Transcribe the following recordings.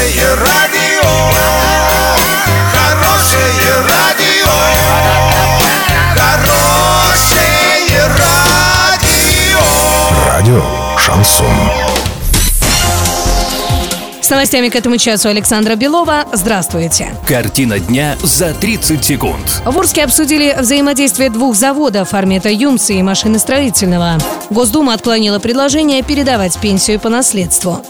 Хорошее радио, хорошее радио, хорошее радио. Радио Шансон. С новостями к этому часу Александра Белова. Здравствуйте. Картина дня за 30 секунд. В Орске обсудили взаимодействие двух заводов «Армета Юмса» и машиностроительного. Госдума отклонила предложение передавать пенсию по наследству.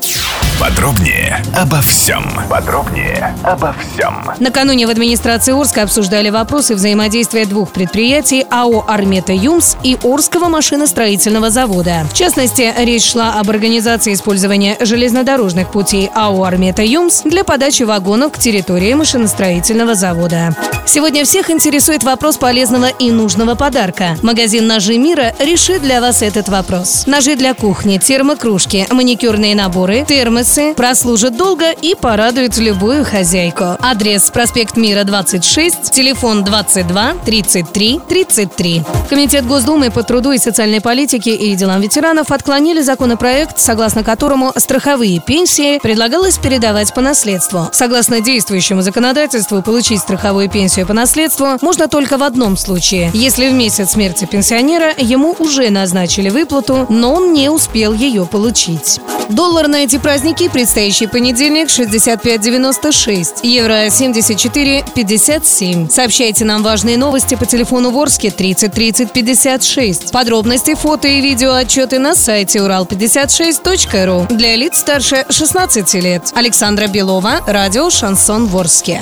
Подробнее обо всем. Подробнее обо всем. Накануне в администрации Орска обсуждали вопросы взаимодействия двух предприятий АО «Армета Юмс» и Орского машиностроительного завода. В частности, речь шла об организации использования железнодорожных путей АО «Армета Юмс» для подачи вагонов к территории машиностроительного завода. Сегодня всех интересует вопрос полезного и нужного подарка. Магазин «Ножи мира» решит для вас этот вопрос. Ножи для кухни, термокружки, маникюрные наборы, термосы прослужат долго и порадуют любую хозяйку. Адрес проспект Мира 26, телефон 22 33 33. Комитет Госдумы по труду и социальной политике и делам ветеранов отклонили законопроект, согласно которому страховые пенсии предлагалось передавать по наследству. Согласно действующему законодательству, получить страховую пенсию по наследству можно только в одном случае. Если в месяц смерти пенсионера ему уже назначили выплату, но он не успел ее получить. Доллар на эти праздники предстоящий понедельник 65.96, евро 74.57. Сообщайте нам важные новости по телефону Ворске 30 30 56. Подробности, фото и видео отчеты на сайте урал56.ру для лиц старше 16 лет. Александра Белова, радио «Шансон Ворске».